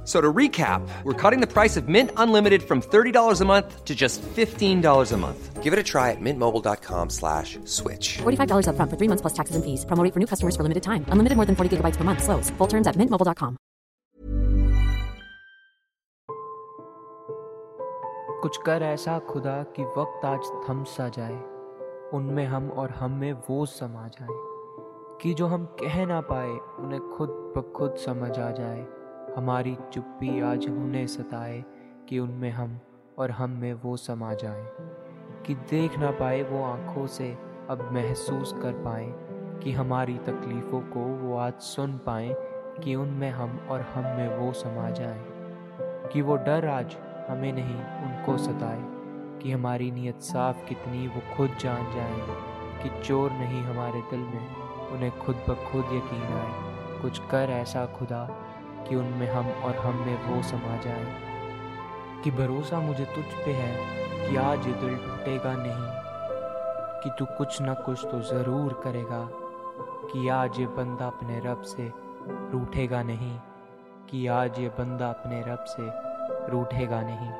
f- So to recap, we're cutting the price of Mint Unlimited from $30 a month to just $15 a month. Give it a try at mintmobile.com slash switch. $45 upfront for three months plus taxes and fees. Promo rate for new customers for limited time. Unlimited more than 40 gigabytes per month. Slows. Full terms at mintmobile.com. कुछ कर ऐसा खुदा कि वक्त आज थम सा जाए उनमें हम और हम में वो समा जाए कि जो हम कह ना पाए उन्हें खुद ब खुद समझ आ जाए हमारी चुप्पी आज उन्हें सताए कि उनमें हम और हम में वो समा जाए, कि देख ना पाए वो आँखों से अब महसूस कर पाए कि हमारी तकलीफ़ों को वो आज सुन पाए कि उनमें हम और हम में वो समा जाए, कि वो डर आज हमें नहीं, उनको सताए, कि हमारी नीयत साफ़ कितनी, वो खुद जान जाए कि चोर नहीं हमारे दिल में, उन्हें खुद ब खुद यकीन आए, कुछ कर ऐसा खुदा कि उनमें हम और हम में वो समा जाए, कि भरोसा मुझे तुझ पे है कि आज ये दिल टूटेगा नहीं, कि तू कुछ ना कुछ तो ज़रूर करेगा, कि आज ये बंदा अपने रब से रूठेगा नहीं, कि आज ये बंदा अपने रब से रूठेगा नहीं।